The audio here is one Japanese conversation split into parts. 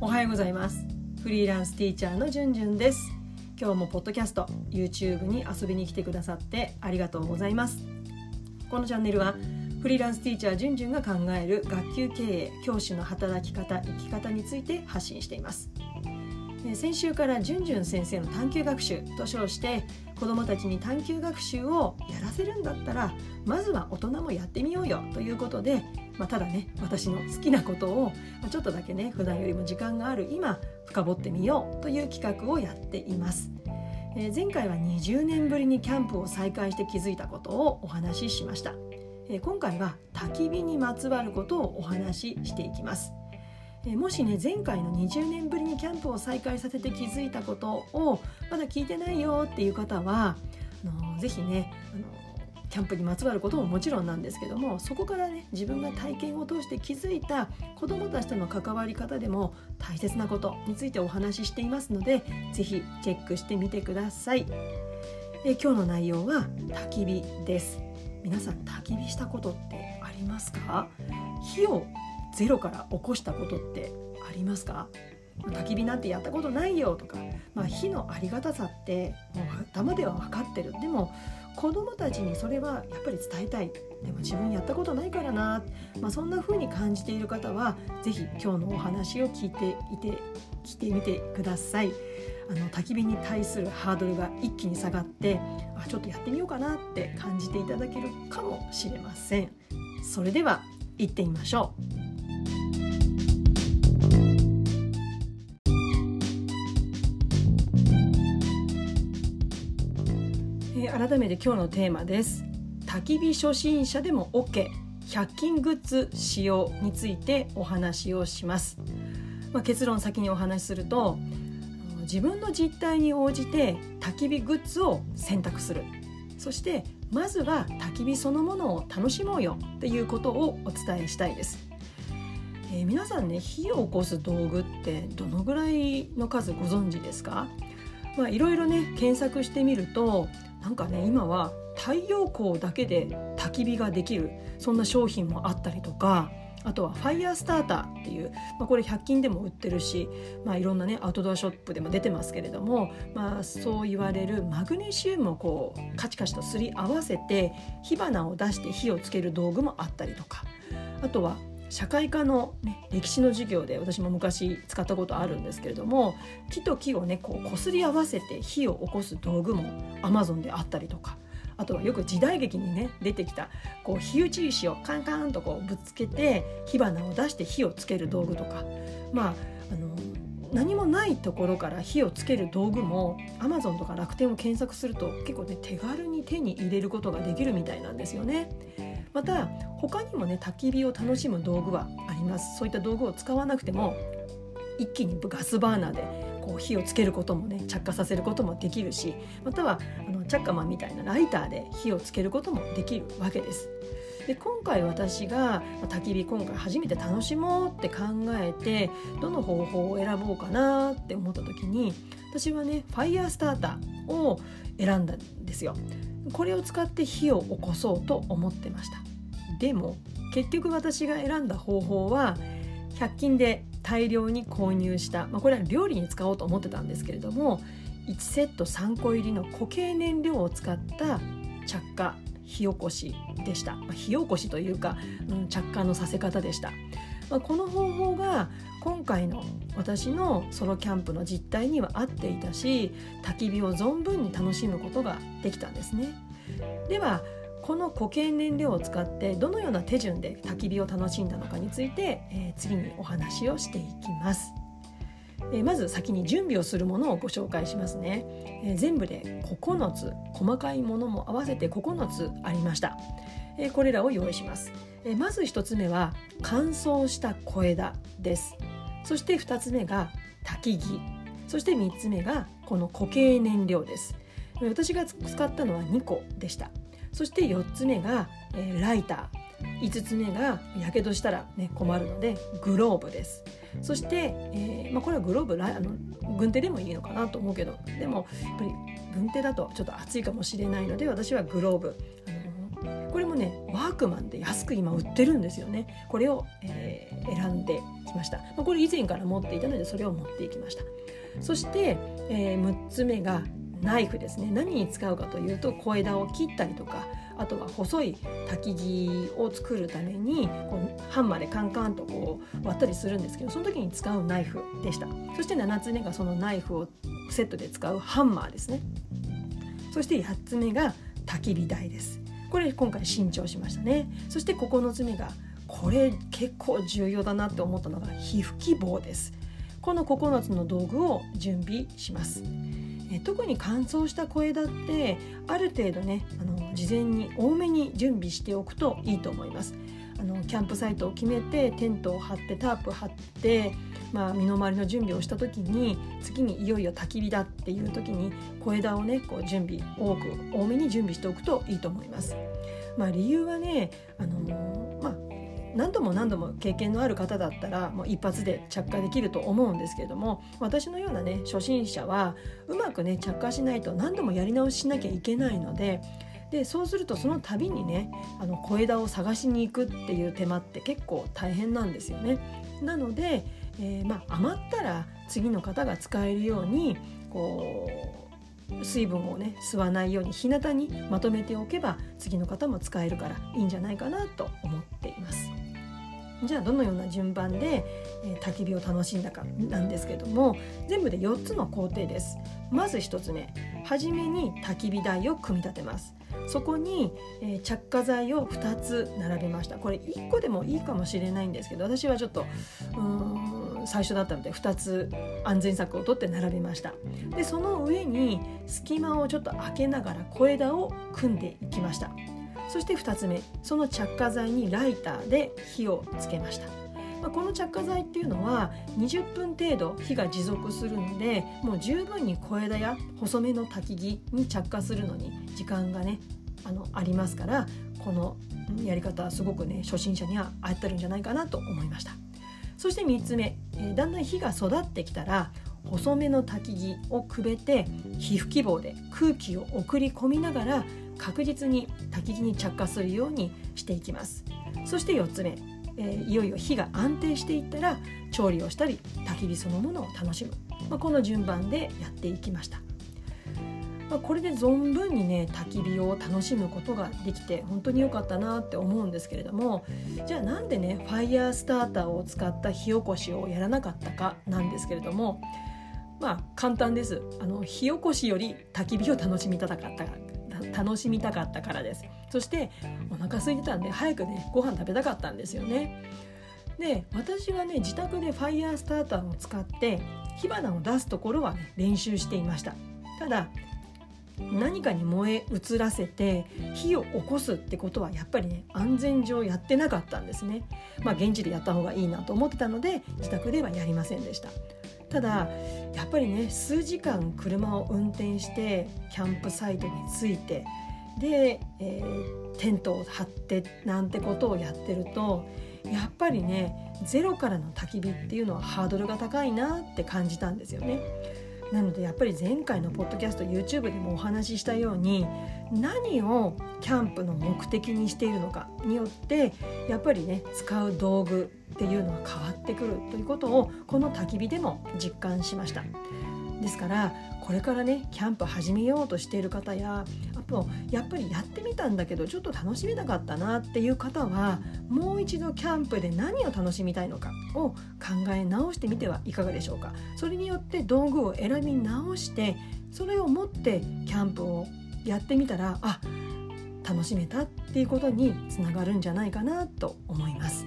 おはようございます。フリーランスティーチャーのじゅんじゅんです。今日もポッドキャスト YouTube に遊びに来てくださってありがとうございます。このチャンネルはフリーランスティーチャーじゅんじゅんが考える学級経営教師の働き方生き方について発信しています。先週からじゅんじゅん先生の探究学習と称して子どもたちに探究学習をやらせるんだったらまずは大人もやってみようよということで、まあ、ただね私の好きなことをちょっとだけね普段よりも時間がある今深掘ってみようという企画をやっています。えー、前回は20年ぶりにキャンプを再開して気づいたことをお話ししました。えー、今回は焚き火にまつわることをお話ししていきます。えもしね前回の20年ぶりにキャンプを再開させて気づいたことをまだ聞いてないよっていう方はあのぜひねキャンプにまつわることももちろんなんですけどもそこからね自分が体験を通して気づいた子どもたちとの関わり方でも大切なことについてお話ししていますので是非チェックしてみてください。え今日の内容は焚き火です。皆さん焚き火したことってありますか？火をゼロから起こしたことってありますか？焚き火なんてやったことないよとか、まあ、火のありがたさってもう頭では分かってる。でも子どもたちにそれはやっぱり伝えたいでも自分やったことないからな、まあ、そんな風に感じている方は是非今日のお話を聞いていて聞いてみてください。あの焚き火に対するハードルが一気に下がってあちょっとやってみようかなって感じていただけるかもしれません。それでは行ってみましょう。改めて今日のテーマです。焚き火初心者でも OK100 均グッズ使用についてお話をします、まあ、結論先にお話しすると自分の実態に応じて焚き火グッズを選択する。そしてまずは焚き火そのものを楽しもうよ。っていうことをお伝えしたいです、えー、皆さんね火を起こす道具ってどのぐらいの数ご存知ですか？まあいろいろね検索してみるとなんかね今は太陽光だけで焚き火ができるそんな商品もあったりとかあとはファイヤースターターっていう、まあ、これ100均でも売ってるし、まあ、いろんなねアウトドアショップでも出てますけれども、まあ、そう言われるマグネシウムをこうカチカチとすり合わせて火花を出して火をつける道具もあったりとかあとは社会科の、ね、歴史の授業で私も昔使ったことあるんですけれども木と木をねこう擦り合わせて火を起こす道具もアマゾンであったりとかあとはよく時代劇にね出てきたこう火打ち石をカンカンとこうぶつけて火花を出して火をつける道具とかまああの何もないところから火をつける道具もアマゾンとか楽天を検索すると結構ね手軽に手に入れることができるみたいなんですよね。また他にもね焚き火を楽しむ道具はありますそういった道具を使わなくても一気にガスバーナーでこう火をつけることもね着火させることもできるしまたはあのチャッカマンみたいなライターで火をつけることもできるわけです。で今回私が焚き火今回初めて楽しもうって考えてどの方法を選ぼうかなって思った時に私はねファイヤースターターを選んだんですよ。これを使って火を起こそうと思ってました。でも結局私が選んだ方法は100均で大量に購入した、まあ、これは料理に使おうと思ってたんですけれども1セット3個入りの固形燃料を使った着火火起こしでした、まあ、火起こしというか、うん、着火のさせ方でした、まあ、この方法が今回の私のソロキャンプの実態には合っていたし焚き火を存分に楽しむことができたんですね。ではこの固形燃料を使ってどのような手順で焚き火を楽しんだのかについて、えー、次にお話をしていきます。えー、まず先に準備をするものをご紹介しますね、えー、全部で9つ細かいものも合わせて9つありました、えこれらを用意します、えまず1つ目は乾燥した小枝です。そして2つ目が焚き木。そして3つ目がこの固形燃料です。私が使ったのは2個でした。そして4つ目が、えー、ライター。5つ目がやけどしたら、ね、困るのでグローブです。そして、えーまあ、これはグローブあの軍手でもいいのかなと思うけどでもやっぱり軍手だとちょっと暑いかもしれないので私はグローブ、あのここれもねワークマンで安く今売ってるんですよね。これを、えー、選んできました、まあ、これ以前から持っていたのでそれを持っていきました。そして、えー、6つ目がナイフですね。何に使うかというと小枝を切ったりとかあとは細い焚き木を作るためにこうハンマーでカンカンとこう割ったりするんですけどその時に使うナイフでした。そして7つ目がそのナイフをセットで使うハンマーですね。そして8つ目が焚き火台ですこれ今回新調しましたね。そして9つ目がこれ結構重要だなって思ったのが皮膚希望です。この9つの道具を準備します。え特に乾燥した小枝ってある程度ねあの事前に多めに準備しておくといいと思います。あのキャンプサイトを決めてテントを張ってタープ張って、まあ、身の回りの準備をした時に次にいよいよ焚き火だっていう時に小枝をねこう準備多く多めに準備しておくといいと思います。まあ、理由はねあの、まあ、何度も何度も経験のある方だったらもう一発で着火できると思うんですけれども私のようなね初心者はうまくね着火しないと何度もやり直ししなきゃいけないのででそうするとその度にねあの小枝を探しに行くっていう手間って結構大変なんですよね。なので、えー、まあ、余ったら次の方が使えるようにこう水分をね吸わないように日向にまとめておけば次の方も使えるからいいんじゃないかなと思っています。じゃあどのような順番で、えー、焚き火を楽しんだかなんですけども全部で4つの工程ですまず1つ目初めに焚き火台を組み立てますそこに、えー、着火剤を2つ並べました。これ1個でもいいかもしれないんですけど私はちょっとうん最初だったので2つ安全策をとって並べました。でその上に隙間をちょっと開けながら小枝を組んでいきました。そして2つ目その着火剤にライターで火をつけました、まあ、この着火剤っていうのは20分程度火が持続するのでもう十分に小枝や細めの焚き木に着火するのに時間がねあのありますからこのやり方はすごくね初心者には合ってるんじゃないかなと思いました。そして3つ目、え、だんだん火が育ってきたら細めの焚き木をくべて火吹き棒で空気を送り込みながら確実に焚き火に着火するようにしていきます。そして4つ目、えー、いよいよ火が安定していったら調理をしたり焚き火そのものを楽しむ、まあ、この順番でやっていきました。まあ、これで存分にね焚き火を楽しむことができて本当に良かったなって思うんですけれどもじゃあなんでねファイヤースターターを使った火起こしをやらなかったかなんですけれどもまあ簡単です。あの火起こしより焚き火を楽しみたかった楽しみたかったからです。そしてお腹空いてたんで早くねご飯食べたかったんですよね。で私はね自宅でファイヤースターターを使って火花を出すところは、ね、練習していました。ただ何かに燃え移らせて火を起こすってことはやっぱりね安全上やってなかったんですねまあ現地でやった方がいいなと思ってたので自宅ではやりませんでしたただやっぱりね数時間車を運転してキャンプサイトに着いてで、えー、テントを張ってなんてことをやってるとやっぱりねゼロからの焚き火っていうのはハードルが高いなって感じたんですよね。なのでやっぱり前回のポッドキャスト YouTube でもお話ししたように何をキャンプの目的にしているのかによってやっぱりね使う道具っていうのは変わってくるということをこの焚き火でも実感しました。ですからこれからねキャンプ始めようとしている方ややっぱりやってみたんだけどちょっと楽しめなかったなっていう方はもう一度キャンプで何を楽しみたいのかを考え直してみてはいかがでしょうかそれによって道具を選び直してそれを持ってキャンプをやってみたらあ楽しめたっていうことにつながるんじゃないかなと思います。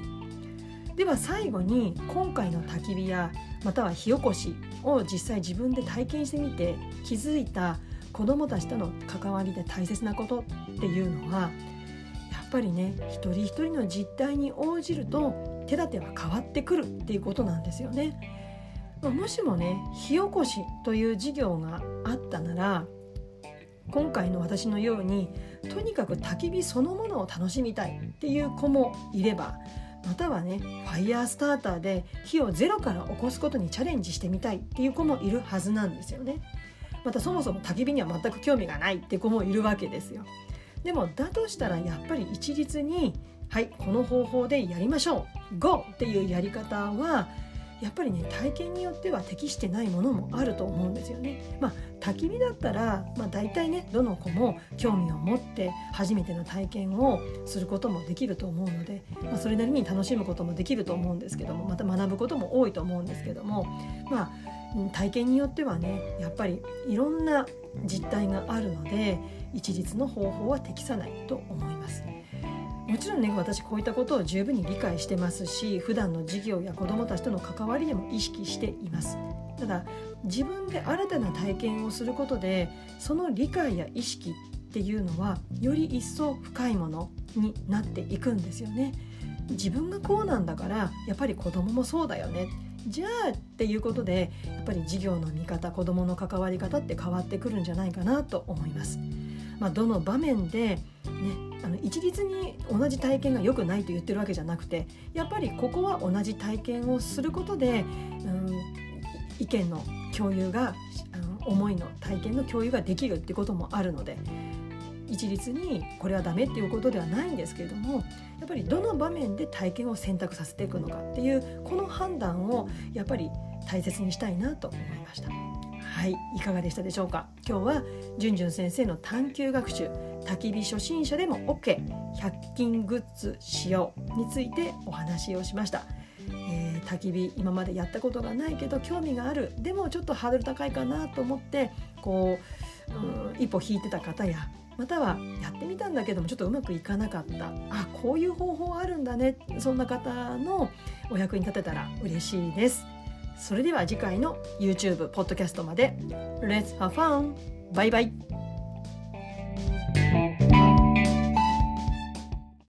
では最後に今回の焚き火やまたは火起こしを実際自分で体験してみて気づいた子どもたちとの関わりで大切なことっていうのはやっぱりね一人一人の実態に応じると手立ては変わってくるっていうことなんですよね。もしもね火起こしという授業があったなら今回の私のようにとにかく焚き火そのものを楽しみたいっていう子もいればまたはねファイヤースターターで火をゼロから起こすことにチャレンジしてみたいっていう子もいるはずなんですよねまたそもそも焚き火には全く興味がないって子もいるわけですよでもだとしたらやっぱり一律にはいこの方法でやりましょう GO! っていうやり方はやっぱりね体験によっては適してないものもあると思うんですよね。まあ焚き火だったら、まあ、大体ねどの子も興味を持って初めての体験をすることもできると思うので、まあ、それなりに楽しむこともできると思うんですけどもまた学ぶことも多いと思うんですけどもまあ体験によってはねやっぱりいろんな実態があるので一律の方法は適さないと思います。もちろんね私こういったことを十分に理解してますし普段の授業や子どもたちとの関わりでも意識しています。ただ自分で新たな体験をすることでその理解や意識っていうのはより一層深いものになっていくんですよね。自分がこうなんだからやっぱり子供もそうだよね。じゃあっていうことでやっぱり授業の見方子どもの関わり方って変わってくるんじゃないかなと思います。まあ、どの場面で、ね、あの一律に同じ体験が良くないと言ってるわけじゃなくてやっぱりここは同じ体験をすることで、うん、意見の共有が、うん、思いの体験の共有ができるってこともあるので一律にこれはダメっていうことではないんですけれどもやっぱりどの場面で体験を選択させていくのかっていうこの判断をやっぱり大切にしたいなと思いました。はいいかがでしたでしょうか？今日はじゅんじゅん先生の探究学習焚き火初心者でも OK100 均グッズ使用についてお話をしました、えー、焚き火今までやったことがないけど興味がある。でもちょっとハードル高いかなと思ってこう、うん、一歩引いてた方やまたはやってみたんだけどもちょっとうまくいかなかった。あこういう方法あるんだね。そんな方のお役に立てたら嬉しいです。それでは次回の YouTube ポッドキャストまで。Let's have fun! バイバイ。